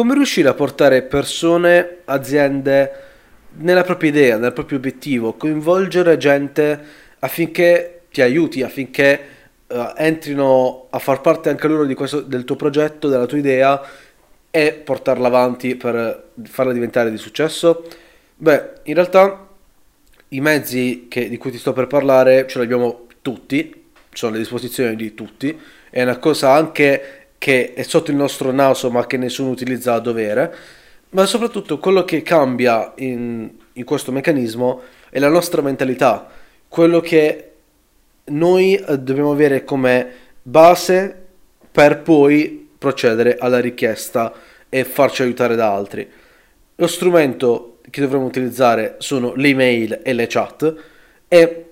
come riuscire a portare persone, aziende nella propria idea, nel proprio obiettivo, coinvolgere gente affinché ti aiuti, affinché uh, entrino a far parte anche loro questo, del tuo progetto, della tua idea e portarla avanti per farla diventare di successo? Beh, in realtà i mezzi che, di cui ti sto per parlare ce li abbiamo tutti, sono a disposizione di tutti, è una cosa anche che è sotto il nostro naso ma che nessuno utilizza a dovere, ma soprattutto quello che cambia in, in questo meccanismo è la nostra mentalità, quello che noi eh, dobbiamo avere come base per poi procedere alla richiesta e farci aiutare da altri. Lo strumento che dovremmo utilizzare sono le email e le chat e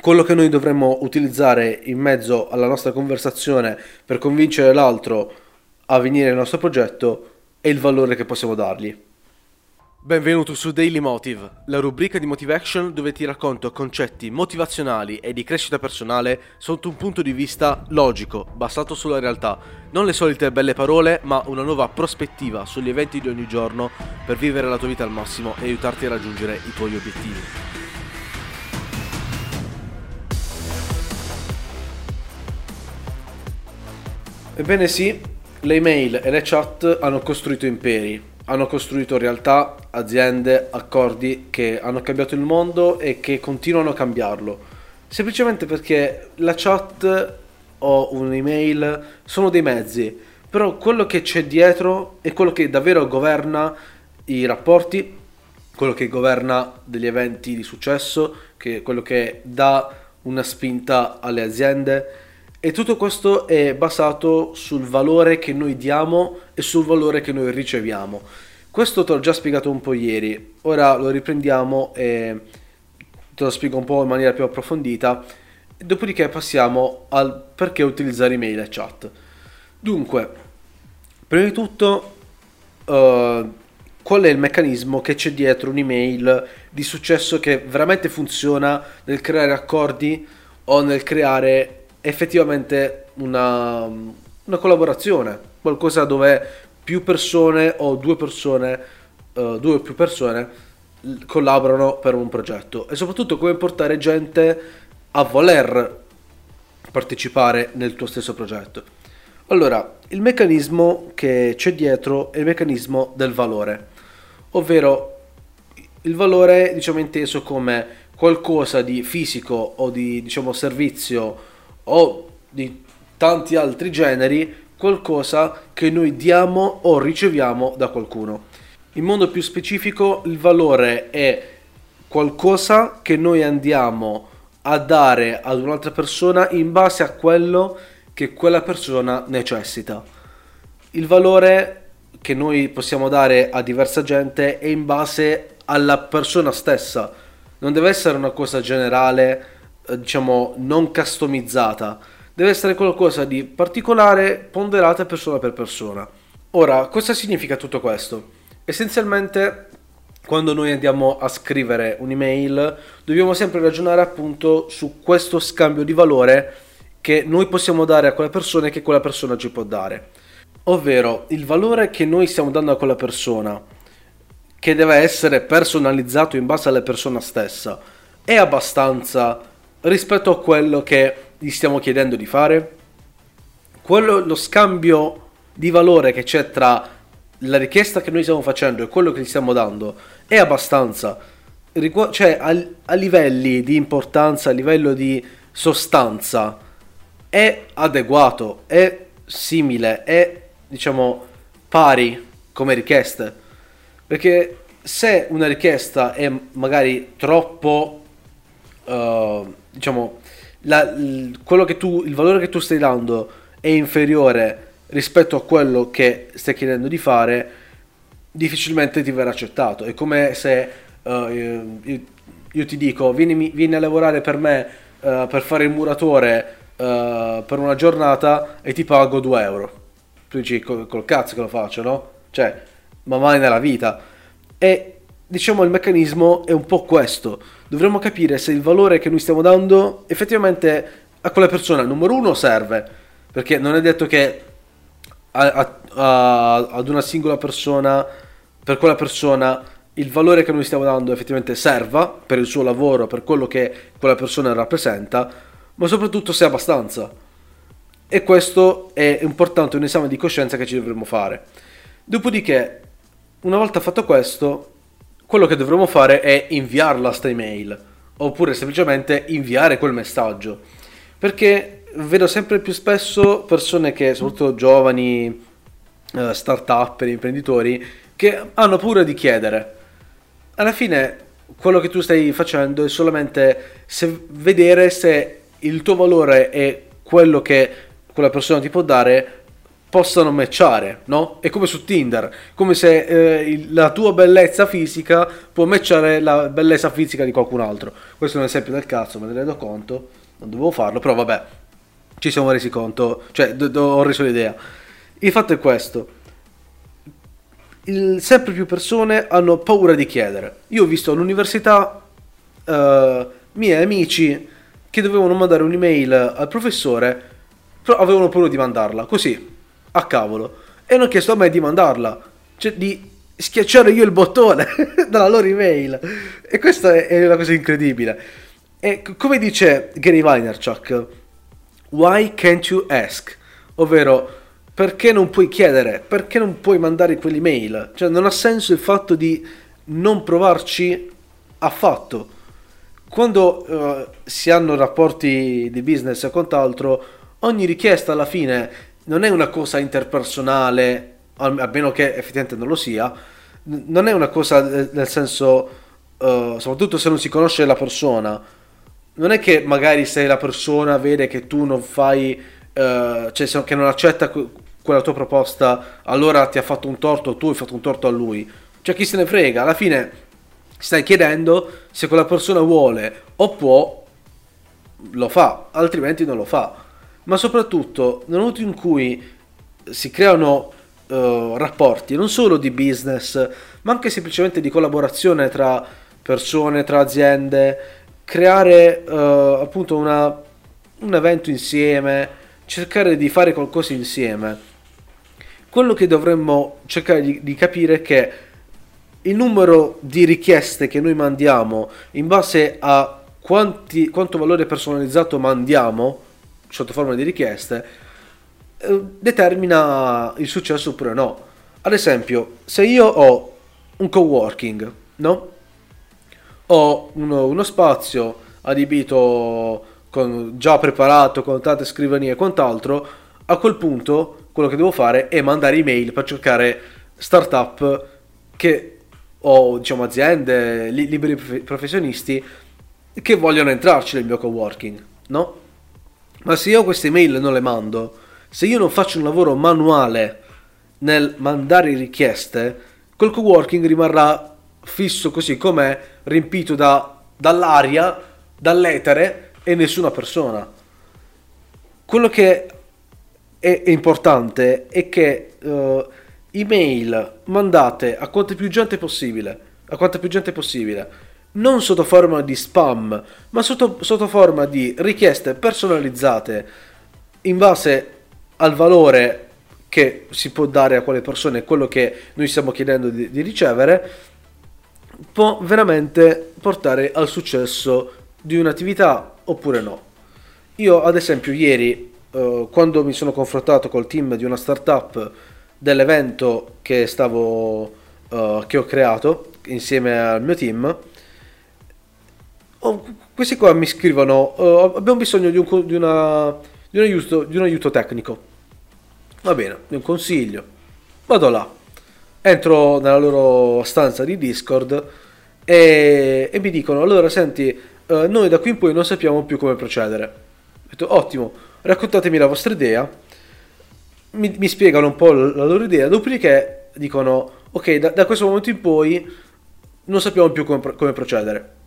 quello che noi dovremmo utilizzare in mezzo alla nostra conversazione per convincere l'altro a venire nel nostro progetto è il valore che possiamo dargli. Benvenuto su Daily Motive, la rubrica di Motivation dove ti racconto concetti motivazionali e di crescita personale sotto un punto di vista logico, basato sulla realtà. Non le solite belle parole, ma una nuova prospettiva sugli eventi di ogni giorno per vivere la tua vita al massimo e aiutarti a raggiungere i tuoi obiettivi. Ebbene sì, le email e le chat hanno costruito imperi, hanno costruito realtà, aziende, accordi che hanno cambiato il mondo e che continuano a cambiarlo. Semplicemente perché la chat o un'email sono dei mezzi, però quello che c'è dietro è quello che davvero governa i rapporti, quello che governa degli eventi di successo, che è quello che dà una spinta alle aziende e tutto questo è basato sul valore che noi diamo e sul valore che noi riceviamo. Questo te l'ho già spiegato un po' ieri, ora lo riprendiamo e te lo spiego un po' in maniera più approfondita. Dopodiché passiamo al perché utilizzare email e chat. Dunque, prima di tutto, uh, qual è il meccanismo che c'è dietro un'email di successo che veramente funziona nel creare accordi o nel creare effettivamente una, una collaborazione, qualcosa dove più persone o due persone, uh, due o più persone collaborano per un progetto e soprattutto come portare gente a voler partecipare nel tuo stesso progetto. Allora, il meccanismo che c'è dietro è il meccanismo del valore, ovvero il valore diciamo inteso come qualcosa di fisico o di diciamo servizio o di tanti altri generi qualcosa che noi diamo o riceviamo da qualcuno. In modo più specifico il valore è qualcosa che noi andiamo a dare ad un'altra persona in base a quello che quella persona necessita. Il valore che noi possiamo dare a diversa gente è in base alla persona stessa, non deve essere una cosa generale diciamo, non customizzata. Deve essere qualcosa di particolare, ponderata persona per persona. Ora, cosa significa tutto questo? Essenzialmente, quando noi andiamo a scrivere un'email, dobbiamo sempre ragionare appunto su questo scambio di valore che noi possiamo dare a quella persona e che quella persona ci può dare. Ovvero, il valore che noi stiamo dando a quella persona, che deve essere personalizzato in base alla persona stessa, è abbastanza rispetto a quello che gli stiamo chiedendo di fare? Quello, lo scambio di valore che c'è tra la richiesta che noi stiamo facendo e quello che gli stiamo dando è abbastanza, cioè a, a livelli di importanza, a livello di sostanza, è adeguato, è simile, è diciamo pari come richieste. Perché se una richiesta è magari troppo uh, diciamo, la, tu, il valore che tu stai dando è inferiore rispetto a quello che stai chiedendo di fare, difficilmente ti verrà accettato. È come se uh, io, io, ti dico vieni, vieni, a lavorare per me uh, per fare il muratore uh, per una giornata e ti pago 2 euro. Tu dici col, col cazzo che lo faccio, no? Cioè, ma mai nella vita. E diciamo il meccanismo è un po' questo. Dovremmo capire se il valore che noi stiamo dando effettivamente a quella persona, numero uno, serve. Perché non è detto che a, a, ad una singola persona, per quella persona il valore che noi stiamo dando effettivamente serva per il suo lavoro, per quello che quella persona rappresenta, ma soprattutto se abbastanza. E questo è importante, un esame di coscienza che ci dovremmo fare. Dopodiché, una volta fatto questo, quello che dovremmo fare è inviarla sta email, oppure semplicemente inviare quel messaggio. Perché vedo sempre più spesso persone che, soprattutto giovani, eh, start-up, imprenditori, che hanno paura di chiedere alla fine quello che tu stai facendo è solamente se vedere se il tuo valore e quello che quella persona ti può dare possano matchare, no? È come su Tinder, come se eh, la tua bellezza fisica può matchare la bellezza fisica di qualcun altro. Questo è un esempio del cazzo, me ne rendo conto, non dovevo farlo, però vabbè, ci siamo resi conto, cioè do, do, ho reso l'idea. Il fatto è questo, il, sempre più persone hanno paura di chiedere. Io ho visto all'università uh, miei amici che dovevano mandare un'email al professore, però avevano paura di mandarla, così, a cavolo. E hanno chiesto a me di mandarla, cioè di schiacciare io il bottone dalla loro email. E questa è, è una cosa incredibile. E come dice Gary Vaynerchuk, why can't you ask? Ovvero, perché non puoi chiedere? Perché non puoi mandare quell'email? Cioè non ha senso il fatto di non provarci affatto. Quando uh, si hanno rapporti di business e quant'altro, ogni richiesta alla fine non è una cosa interpersonale, a meno che effettivamente non lo sia, non è una cosa nel senso, uh, soprattutto se non si conosce la persona, non è che magari se la persona vede che tu non fai, uh, cioè che non accetta quella tua proposta, allora ti ha fatto un torto, tu hai fatto un torto a lui. Cioè chi se ne frega, alla fine stai chiedendo se quella persona vuole o può, lo fa, altrimenti non lo fa. Ma soprattutto nel momento in cui si creano uh, rapporti non solo di business, ma anche semplicemente di collaborazione tra persone, tra aziende, creare uh, appunto una, un evento insieme, cercare di fare qualcosa insieme. Quello che dovremmo cercare di, di capire è che il numero di richieste che noi mandiamo in base a quanti, quanto valore personalizzato mandiamo sotto forma di richieste eh, determina il successo oppure no. Ad esempio, se io ho un coworking, no? Ho uno, uno spazio adibito con, già preparato con tante scrivanie e quant'altro, a quel punto quello che devo fare è mandare email per cercare startup che o diciamo aziende, li, liberi professionisti che vogliono entrarci nel mio coworking, no? Ma se io queste email non le mando, se io non faccio un lavoro manuale nel mandare richieste, quel coworking rimarrà fisso così com'è, riempito da, dall'aria, dall'etere e nessuna persona. Quello che è, importante è che uh, email mandate a quanta più gente possibile, a quanta più gente possibile, non sotto forma di spam, ma sotto, sotto forma di richieste personalizzate in base al valore che si può dare a quelle persone, quello che noi stiamo chiedendo di, di ricevere, può veramente portare al successo di un'attività oppure no. Io ad esempio ieri uh, quando mi sono confrontato col team di una startup dell'evento che stavo uh, che ho creato insieme al mio team oh, questi qua mi scrivono uh, abbiamo bisogno di un, di, una, di, un aiuto, di un aiuto tecnico. Va bene di un consiglio. Vado là. Entro nella loro stanza di discord e, e mi dicono allora senti uh, noi da qui in poi non sappiamo più come procedere. Ho detto ottimo raccontatemi la vostra idea, mi, mi spiegano un po' la loro idea, dopodiché dicono, ok, da, da questo momento in poi non sappiamo più come, come procedere.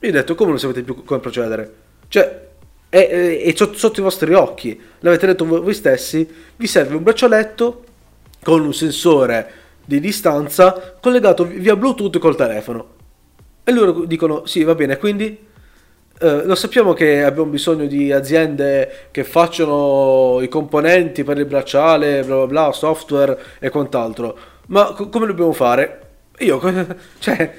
Io ho detto, come non sapete più come procedere? Cioè, è, è, è sotto i vostri occhi, l'avete detto voi stessi, vi serve un braccialetto con un sensore di distanza collegato via Bluetooth col telefono. E loro dicono, sì, va bene, quindi eh, lo sappiamo che abbiamo bisogno di aziende che facciano i componenti per il bracciale, bla bla bla, software e quant'altro. Ma co- come dobbiamo fare? Io, cioè,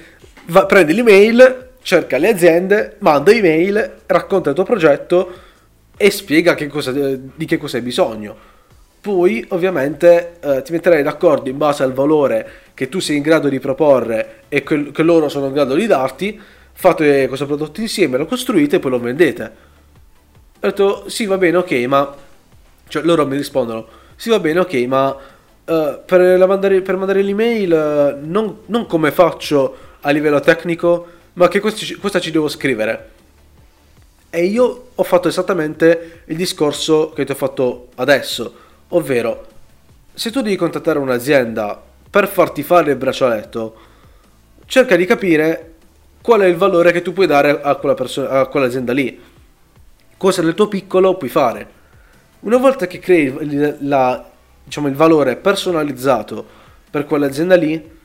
va, prendi l'email, cerca le aziende, manda email, racconta il tuo progetto e spiega che cosa, di che cosa hai bisogno. Poi, ovviamente, eh, ti metterai d'accordo in base al valore che tu sei in grado di proporre e che, che loro sono in grado di darti fate questo prodotto insieme, lo costruite e poi lo vendete. Ho detto, sì, va bene, ok, ma... Cioè, loro mi rispondono, sì, va bene, ok, ma uh, per, mandare, per, mandare, l'email uh, non, non, come faccio a livello tecnico, ma che questa ci devo scrivere. E io ho fatto esattamente il discorso che ti ho fatto adesso, ovvero, se tu devi contattare un'azienda per farti fare il braccialetto, cerca di capire qual è il valore che tu puoi dare a, quella persona, a quell'azienda lì. Cosa nel tuo piccolo puoi fare. Una volta che crei la, diciamo, il valore personalizzato per quell'azienda lì,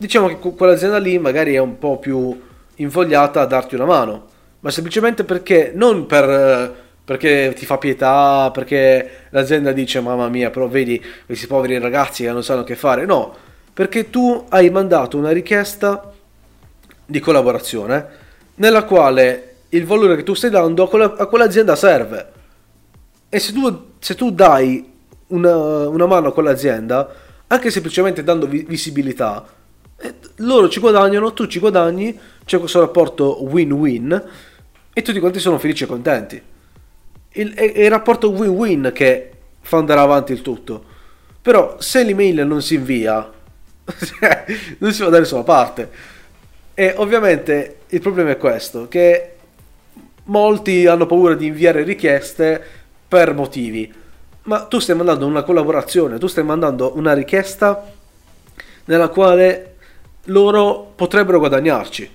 diciamo che quell'azienda lì magari è un po' più invogliata a darti una mano, ma semplicemente perché non per perché ti fa pietà, perché l'azienda dice mamma mia, però vedi questi poveri ragazzi che non sanno che fare, no, perché tu hai mandato una richiesta di collaborazione nella quale il valore che tu stai dando a, quella, a quell'azienda serve. E se tu, se tu dai una, una, mano a quell'azienda, anche semplicemente dando vi, visibilità, loro ci guadagnano, tu ci guadagni, c'è questo rapporto win-win e tutti quanti sono felici e contenti. Il, è, il rapporto win-win che fa andare avanti il tutto. Però se l'email non si invia, non si va da nessuna parte. E ovviamente il problema è questo, che molti hanno paura di inviare richieste per motivi. Ma tu stai mandando una collaborazione, tu stai mandando una richiesta nella quale loro potrebbero guadagnarci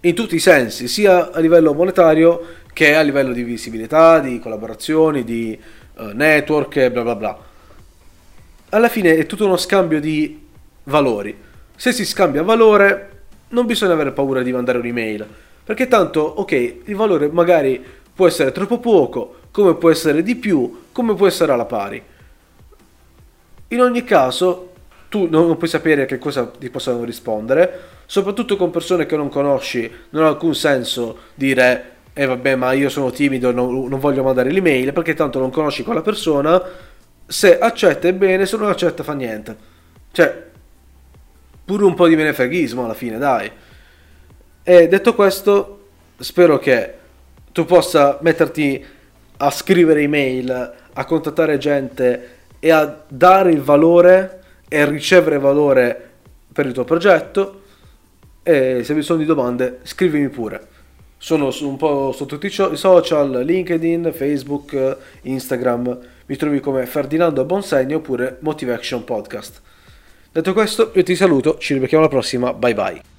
in tutti i sensi, sia a livello monetario che a livello di visibilità, di collaborazioni, di uh, network bla bla bla. Alla fine è tutto uno scambio di valori. Se si scambia valore, non bisogna avere paura di mandare un'email, perché tanto, ok, il valore magari può essere troppo poco, come può essere di più, come può essere alla pari. In ogni caso, tu non puoi sapere che cosa ti possano rispondere, soprattutto con persone che non conosci, non ha alcun senso dire eh vabbè ma io sono timido, non, non voglio mandare l'email, perché tanto non conosci quella persona, se accetta è bene, se non accetta fa niente. Cioè, pure un po' di menefreghismo alla fine, dai. E detto questo, spero che tu possa metterti a scrivere email, a contattare gente e a dare il valore e ricevere valore per il tuo progetto. E se vi sono di domande, scrivimi pure. Sono un po' su tutti i social, LinkedIn, Facebook, Instagram. Mi trovi come Ferdinando Bonsegno oppure Motivation Podcast. Detto questo, io ti saluto, ci rivediamo alla prossima, bye bye.